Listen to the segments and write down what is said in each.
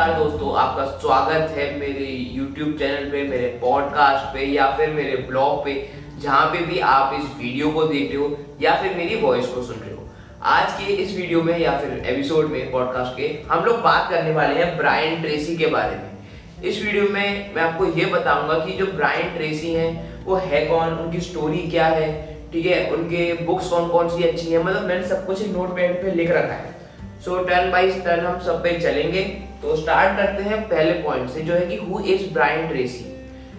नमस्कार दोस्तों, आपका स्वागत है मेरे YouTube चैनल पे, मेरे पॉडकास्ट पे या फिर मेरे ब्लॉग पे, जहाँ पे भी आप इस वीडियो को देख रहे हो या फिर मेरी वॉइस को सुन रहे हो। आज के इस वीडियो में या फिर एपिसोड में पॉडकास्ट के, हम लोग बात करने वाले हैं ब्रायन ट्रेसी के बारे में। इस वीडियो में मैं आपको ये बताऊँगा कि जो ब्रायन ट्रेसी हैं, वो है कौन, उनकी स्टोरी क्या है, ठीक है? उनके बुक्स कौन कौन सी अच्छी है मतलब मैंने सब कुछ नोट पैड पे लिख रखा है। सो टर्न बाई टर्न हम सब पे चलेंगे। तो स्टार्ट करते हैं पहले पॉइंट से, जो है कि हु इज़ ब्रायन ट्रेसी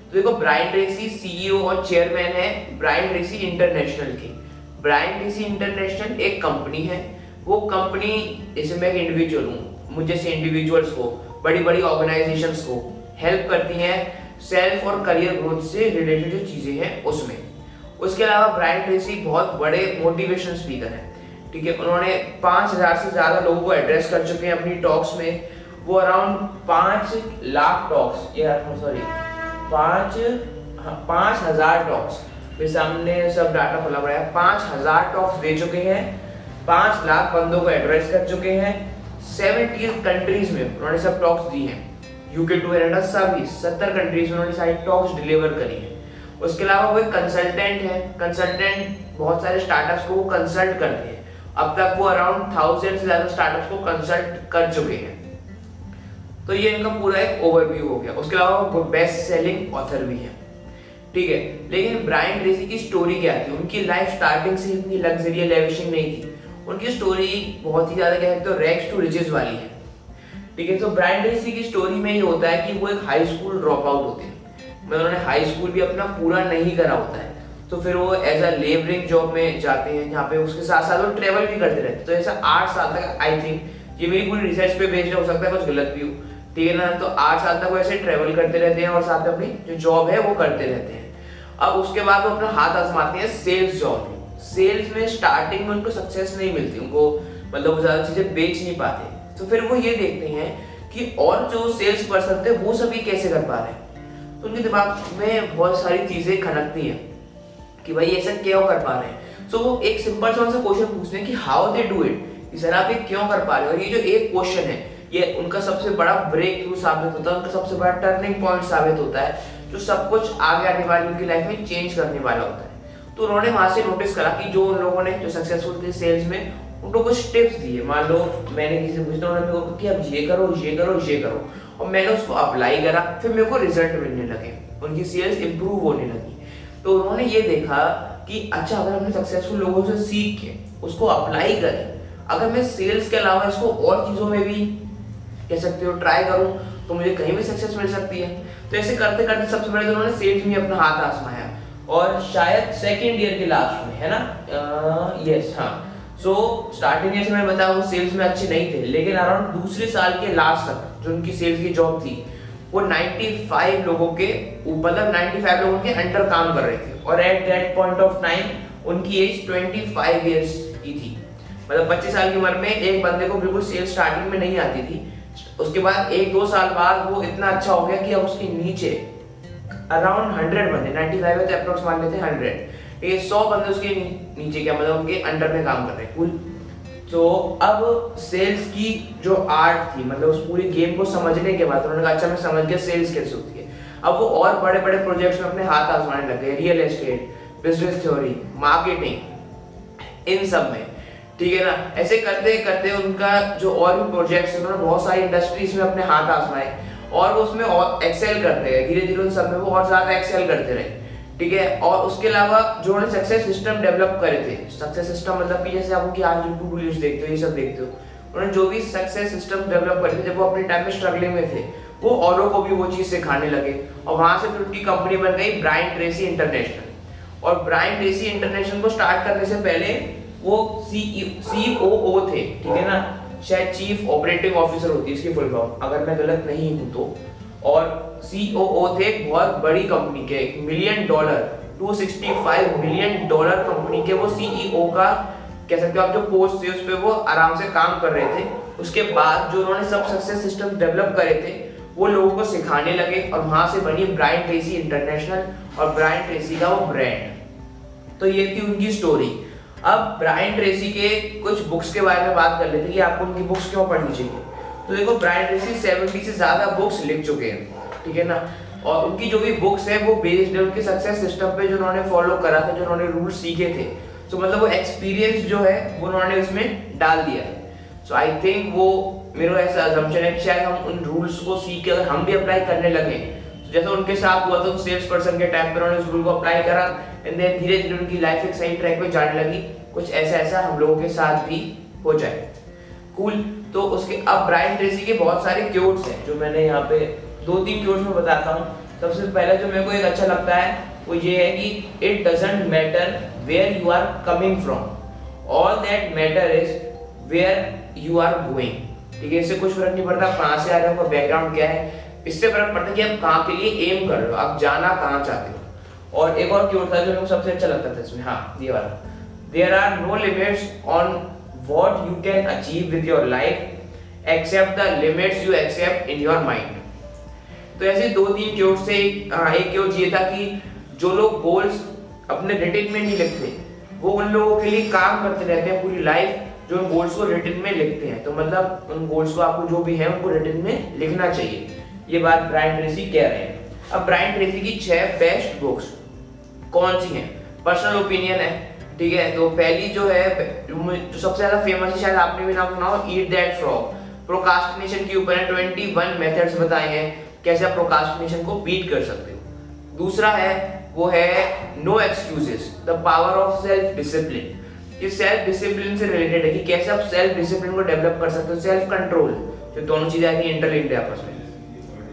तो देखो ब्रायन ट्रेसी सीईओ और चेयरमैन है ब्रायन ट्रेसी इंटरनेशनल की। ब्रायन ट्रेसी इंटरनेशनल एक कंपनी है। वो कंपनी जैसे मैं एक इंडिविजुअल हूँ, मुझे से इंडिविजुअल्स को बड़ी बड़ी ऑर्गेनाइजेशंस को हेल्प करती हैं सेल्फ और करियर ग्रोथ से रिलेटेड जो चीज़ें हैं उसमें। उसके अलावा ब्रायन ट्रेसी बहुत बड़े मोटिवेशन स्पीकर हैं। ठीक है, उन्होंने पाँच हज़ार से ज़्यादा लोगों को एड्रेस कर चुके हैं अपनी टॉक्स में। वो अराउंड पाँच लाख टॉक्स ये सॉरी पाँच पाँच हज़ार टॉक्स फिर सामने सब डाटा खुला पड़ा है। पाँच हज़ार टॉक्स दे चुके हैं। पाँच लाख बंदों को एड्रेस कर चुके हैं। सेवेंटी कंट्रीज़ में उन्होंने सब टॉक्स दी हैं। यूके टू कनाडा सभी सत्तर कंट्रीज़ में उन्होंने सारी टॉक्स डिलीवर करी है। उसके अलावा वो एक कंसल्टेंट है। कंसल्टेंट बहुत सारे स्टार्टअप्स को वो कंसल्ट करते हैं। अब तक वो अराउंड थाउज़ेंड से ज़्यादा स्टार्टअप्स को कंसल्ट कर चुके हैं। तो ये इनका पूरा एक ओवरव्यू हो गया। उसके अलावा वो बेस्ट सेलिंग ऑथर भी है। ठीक है? लेकिन ब्रायन ट्रेसी की स्टोरी क्या थी? उनकी लाइफ स्टार्टिंग से इतनी लग्जरियल लेविशिंग नहीं थी। उनकी स्टोरी बहुत ही ज़्यादा क्या है तो रैक्स टू रिचेस वाली है। ठीक है? तो ब्रायन ट्रेसी की स्टोरी में ये होता है कि वो एक हाई स्कूल ड्रॉप आउट होते हैं। मतलब उन्होंने हाई स्कूल भी अपना पूरा नहीं करा होता है। तो फिर वो एज अ लेबरिंग जॉब में जाते हैं, जहाँ पे उसके साथ साथ वो ट्रेवल भी करते रहते हैं। तो ऐसा आठ साल तक आई थिंक ये मेरी पूरी रिसर्च पे बेस्ड हो सकता है, कुछ गलत भी हो। है ना तो आठ साल तक वो ऐसे ट्रेवल करते रहते हैं और साथ में अपनी जो जॉब है वो करते रहते हैं। अब उसके बाद वो अपना हाथ आजमाते हैं सेल्स जॉब में। सेल्स में स्टार्टिंग में उनको सक्सेस नहीं मिलती उनको मतलब वो ज़्यादा चीज़ें बेच नहीं पाते। तो फिर वो ये देखते हैं कि और जो सेल्स पर्सन थे वो सभी कैसे कर पा रहे हैं? तो उनके दिमाग में बहुत सारी चीज़ें खनकती हैं कि भाई ऐसा क्यों कर पा रहे हैं? सो so, वो एक सिंपल सा क्वेश्चन पूछते हैं कि how they do it sir आप ये क्यों कर पा रहे हो? और ये जो एक क्वेश्चन है ये उनका सबसे बड़ा ब्रेक थ्रू साबित होता है, उनका सबसे बड़ा टर्निंग पॉइंट साबित होता है, जो सब कुछ आगे आने वाली उनकी लाइफ में चेंज करने वाला होता है। तो उन्होंने वहाँ से नोटिस करा कि जो उन लोगों ने जो सक्सेसफुल थे सेल्स में, उनको कुछ टिप्स दिए। मान लो, मैंने किसी से पूछा, उन्होंने मेरे को कि अब ये करो ये करो ये करो। और मैंने उसको अप्लाई करा, फिर मेरे को रिज़ल्ट मिलने लगे। उनकी सेल्स इंप्रूव होने लगी। तो उन्होंने ये देखा कि अच्छा अगर हमने सक्सेसफुल लोगों से सीख के उसको अप्लाई करें, अगर मैं सेल्स के अलावा इसको और चीज़ों में भी कह सकते हो ट्राई करूँ तो मुझे कहीं भी सक्सेस मिल सकती है। तो ऐसे करते करते सबसे पहले तो उन्होंने सेल्स में अपना हाथ आजमाया। और शायद सेकेंड ईयर के लास्ट में, है ना? यस हाँ। सो स्टार्टिंग ईयर से मैं बताया वो सेल्स में अच्छे नहीं थे, लेकिन अराउंड दूसरे साल के लास्ट तक, जो उनकी सेल्स की जॉब थी, वो 95 लोगों के मतलब 95 लोगों के अंडर काम कर रहे थे। और at that point of time उनकी एज 25 इयर्स की थी। मतलब 25 साल की उम्र में एक बंदे को बिल्कुल सेल्स स्टार्टिंग में नहीं आती थी। उसके बाद एक दो साल बाद वो इतना अच्छा हो गया कि अब उसके नीचे अराउंड हंड्रेड बंदे नाइन्टी फाइव तो अप्रोक्स मान लेते हैं हंड्रेड ये सौ बंदे उसके नीचे क्या मतलब उनके अंडर में काम कर रहे हैं कुल तो अब सेल्स की जो आर्ट थी मतलब उस पूरी गेम को समझने के बाद, उन्होंने कहा अच्छा मैं समझ गया सेल्स कैसे होती है. अब वो और बड़े बड़े प्रोजेक्ट्स में अपने हाथ आजमाने लग गए real estate business theory marketing इन सब में. ठीक है ना? ऐसे करते करते उनका जो और भी प्रोजेक्ट्स उन्होंने बहुत सारी इंडस्ट्रीज़ में अपने हाथ आजमाए और वो उसमें और एक्सेल करते गए धीरे धीरे उन सब में वो और ज़्यादा एक्सेल करते रहे। ठीक है? और उसके अलावा जो उन्होंने सक्सेस सिस्टम डेवलप करे थे सक्सेस सिस्टम मतलब कि जैसे आप उनकी आज यूट्यूब वीडियोस देखते हो, ये सब देखते हो, उन्होंने जो भी सक्सेस सिस्टम डेवलप करे थे, जब वो अपने टाइम में स्ट्रगलिंग में थे, वो औरों को भी वो चीज़ सिखाने लगे और वहाँ से फिर उनकी कंपनी बन गई ब्राइन ट्रेसी इंटरनेशनल और ब्राइन ट्रेसी इंटरनेशनल को स्टार्ट करने से पहले वो सी ओ ओ थे, ठीक है ना? शायद चीफ ऑपरेटिंग ऑफिसर होती है इसकी फुल फॉर्म अगर मैं गलत नहीं हूँ तो। और सी ओ ओ थे बहुत बड़ी कंपनी के, एक million dollar 265 million dollar company के वो सीईओ का, कह सकते हो आप जो पोस्ट थे, उस पर वो आराम से काम कर रहे थे। उसके बाद जो उन्होंने सब सक्सेस सिस्टम डेवलप करे थे, वो लोगों को सिखाने लगे और वहाँ से बनी ब्राइन ट्रेसी इंटरनेशनल और ब्राइन ट्रेसी का वो ब्रांड तो ये थी उनकी स्टोरी अब ब्रायन ट्रेसी के कुछ बुक्स के बारे में बात कर लेते हैं कि आपको उनकी बुक्स क्यों पढ़नी चाहिए। तो देखो ब्रायन ट्रेसी सेवेंटी से ज़्यादा बुक्स लिख चुके हैं, ठीक है ना? और उनकी जो भी बुक्स है, वो बेस्ड है उनके सक्सेस सिस्टम पे जो उन्होंने फॉलो करा था, जो उन्होंने रूल सीखे थे। सो तो मतलब वो एक्सपीरियंस जो है, वो उन्होंने उसमें डाल दिया है। सो आई थिंक वो, मेरा ऐसा है कि शायद हम उन रूल्स को सीख के अगर हम भी अप्लाई करने लगे जैसे उनके साथ हुआ था सेल्स पर्सन के टाइम पर उन्होंने रूल को अप्लाई करा एंड देन धीरे धीरे उनकी लाइफ एक सही ट्रैक पे जाने लगी। कुछ ऐसा ऐसा हम लोगों के साथ भी हो जाए। Cool cool. तो उसके, अब ब्रायन ट्रेसी के बहुत सारे क्योट्स हैं, जो मैंने यहाँ पे दो तीन क्योट्स में बताता हूँ। सबसे पहले जो मेरे को एक अच्छा लगता है, वो ये है कि it doesn't matter where you are coming from all that matter is where you are going ठीक है, इससे कुछ फ़र्क नहीं पड़ता, कहाँ से आ रहे हो बैकग्राउंड क्या है। इससे फ़र्क पड़ता है कि आप कहाँ के लिए एम कर रहे हो, आप जाना कहाँ चाहते हो। और एक और क्योट था जो को सबसे अच्छा लगता था इसमें? हाँ ये वाला। There are no limits on what you can achieve with your life, except the limits you accept in your mind. तो ऐसे दो तीन क्योट से एक क्योट ये था कि जो लोग गोल्स अपने रिटिन में नहीं लिखते, वो उन लोगों के लिए काम करते रहते हैं पूरी लाइफ जो उन गोल्स को रिटिन में लिखते हैं। तो मतलब उन गोल्स को आपको जो भी है उनको रिटिन में लिखना चाहिए। ये बात ब्रायन ट्रेसी कह रहे हैं। अब ब्रायन ट्रेसी की छह बेस्ट बुक्स कौन सी हैं? पर्सनल ओपिनियन है, ठीक है? तो पहली जो है जो सबसे ज़्यादा फ़ेमस है, शायद आपने भी नाम सुना हो ईट दैट फ्रॉग प्रोकास्टिनेशन के ऊपर है 21 मेथड्स बताए हैं, कैसे आप प्रोकास्टिनेशन को बीट कर सकते हो। दूसरा है, वो है no excuses the power of self discipline ये सेल्फ डिसिप्लिन से रिलेटेड है कि कैसे आप सेल्फ डिसिप्लिन को डेवलप कर सकते हो सेल्फ कंट्रोल जो दोनों चीज़ें आती हैं इंटरलिंक्ड है आपस में।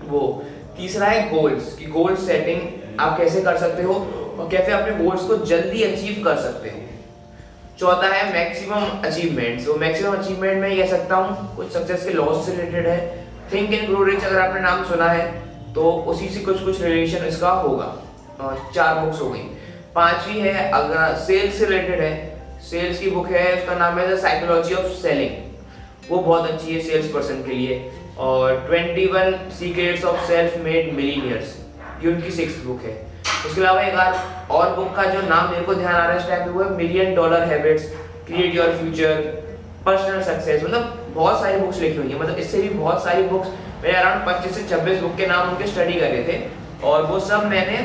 वो, तीसरा है गोल्स कि गोल सेटिंग आप कैसे कर सकते हो और कैसे अपने गोल्स को जल्दी अचीव कर सकते हो। चौथा है मैक्सिमम अचीवमेंट तो मैक्सिमम अचीवमेंट में कह सकता हूँ, कुछ सक्सेस के लॉस से रिलेटेड है। थिंक एंड ग्रो रिच अगर आपने नाम सुना है तो उसी से कुछ कुछ रिलेशन इसका होगा। चार बुक्स हो गई। पांचवी है अगर सेल्स से रिलेटेड है सेल्स की बुक है, उसका नाम है द साइकोलॉजी ऑफ़ सेलिंग वो बहुत अच्छी है सेल्स पर्सन के लिए। और 21 secrets of self made millionaires ये उनकी सिक्स बुक है। उसके अलावा एक और बुक का जो नाम मेरे को ध्यान आ रहा है इस वो है million dollar habits create your future personal success मतलब बहुत सारी बुक्स लिखी हुई है। मतलब इससे भी बहुत सारी बुक्स मैंने अराउंड पच्चीस से छब्बीस बुक के नाम उनके स्टडी करे थे। और वो सब मैंने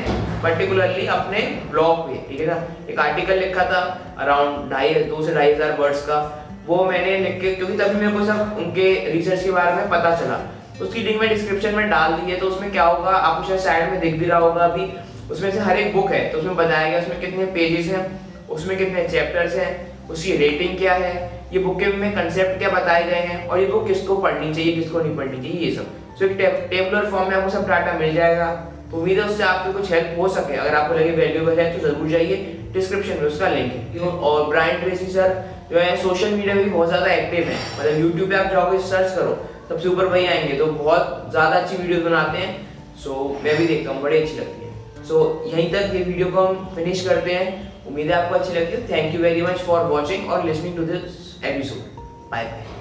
पर्टिकुलरली अपने ब्लॉग पे, ठीक है ना? एक आर्टिकल लिखा था अराउंड ढाई, दो से ढाई हज़ार वर्ड्स का। वो मैंने लिख के क्योंकि तभी मेरे को सब उनके रिसर्च के बारे में पता चला। उसकी लिंक मैं डिस्क्रिप्शन में डाल दी है तो उसमें क्या होगा आपको शायद साइड में दिख भी रहा होगा अभी। उसमें से हर एक बुक है तो उसमें बताया गया उसमें कितने पेजेस हैं उसमें कितने चैप्टर्स हैं उसकी रेटिंग क्या है ये बुक के में कंसेप्ट क्या बताए गए हैं और ये बुक किसको पढ़नी चाहिए किसको नहीं पढ़नी चाहिए ये सब। सो एक टेबुलर फॉर्म में आपको सब डाटा मिल जाएगा। तो उम्मीद है उससे आपको कुछ हेल्प हो सके। अगर आपको लगे वैल्यूबल है तो ज़रूर जाइए डिस्क्रिप्शन में उसका लिंक है। और ब्रायन ट्रेसी सर जो है सोशल मीडिया भी बहुत ज़्यादा एक्टिव है। मतलब यूट्यूब पे आप जाओगे सर्च करो, सबसे ऊपर वही आएँगे। तो बहुत ज़्यादा अच्छी वीडियो बनाते हैं। सो मैं भी देखता हूँ, बड़ी अच्छी लगती है। सो यहीं तक ये वीडियो को हम फिनिश करते हैं। उम्मीद है आपको अच्छी लगती है। Thank you very much for watching और listening to this episode bye bye